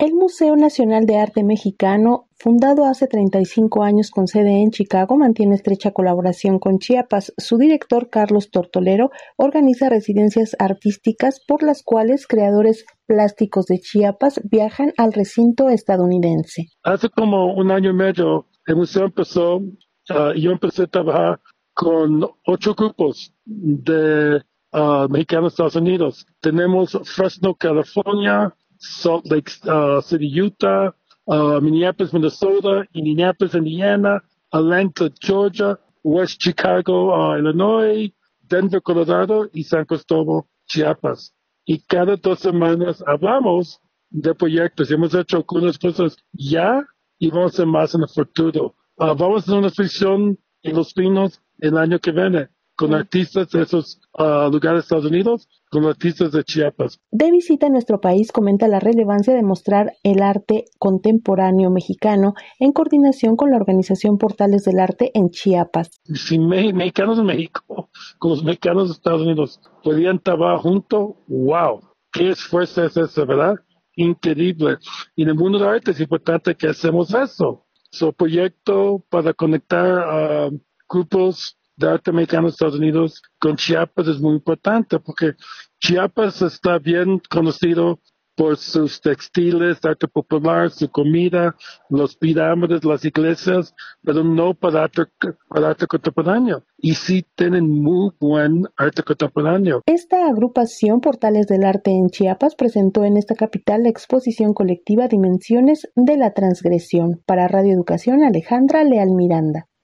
El Museo Nacional de Arte Mexicano, fundado hace 35 años con sede en Chicago, mantiene estrecha colaboración con Chiapas. Su director, Carlos Tortolero, organiza residencias artísticas por las cuales creadores plásticos de Chiapas viajan al recinto estadounidense. Hace como un año y medio, el museo empezó, ah, y yo empecé a trabajar con ocho grupos de uh, mexicanos Estados Unidos. Tenemos Fresno, California, Salt Lake uh, City, Utah, uh, Minneapolis, Minnesota, Indianapolis, Indiana, Atlanta, Georgia, West Chicago, uh, Illinois, Denver, Colorado y San Cristóbal, Chiapas. Y cada dos semanas hablamos de proyectos. Hemos hecho algunas cosas ya y vamos a hacer más en el futuro. Uh, vamos a hacer una exposición en Los Pinos el año que viene con artistas de esos uh, lugares de Estados Unidos, con artistas de Chiapas. De visita a nuestro país comenta la relevancia de mostrar el arte contemporáneo mexicano en coordinación con la organización Portales del Arte en Chiapas. Si me, mexicanos de México con los mexicanos de Estados Unidos podían trabajar juntos, wow, qué esfuerzo es ese, ¿verdad? Increíble. Y en el mundo del arte es importante que hacemos eso. Su proyecto para conectar a grupos de arte mexicano Estados Unidos con Chiapas es muy importante porque Chiapas está bien conocido por sus textiles, arte popular, su comida, los pirámides, las iglesias, pero no para arte, para arte contemporáneo. Y sí tienen muy buen arte contemporáneo. Esta agrupación Portales del Arte en Chiapas presentó en esta capital la exposición colectiva Dimensiones de la Transgresión para Radio Educación Alejandra Leal Miranda.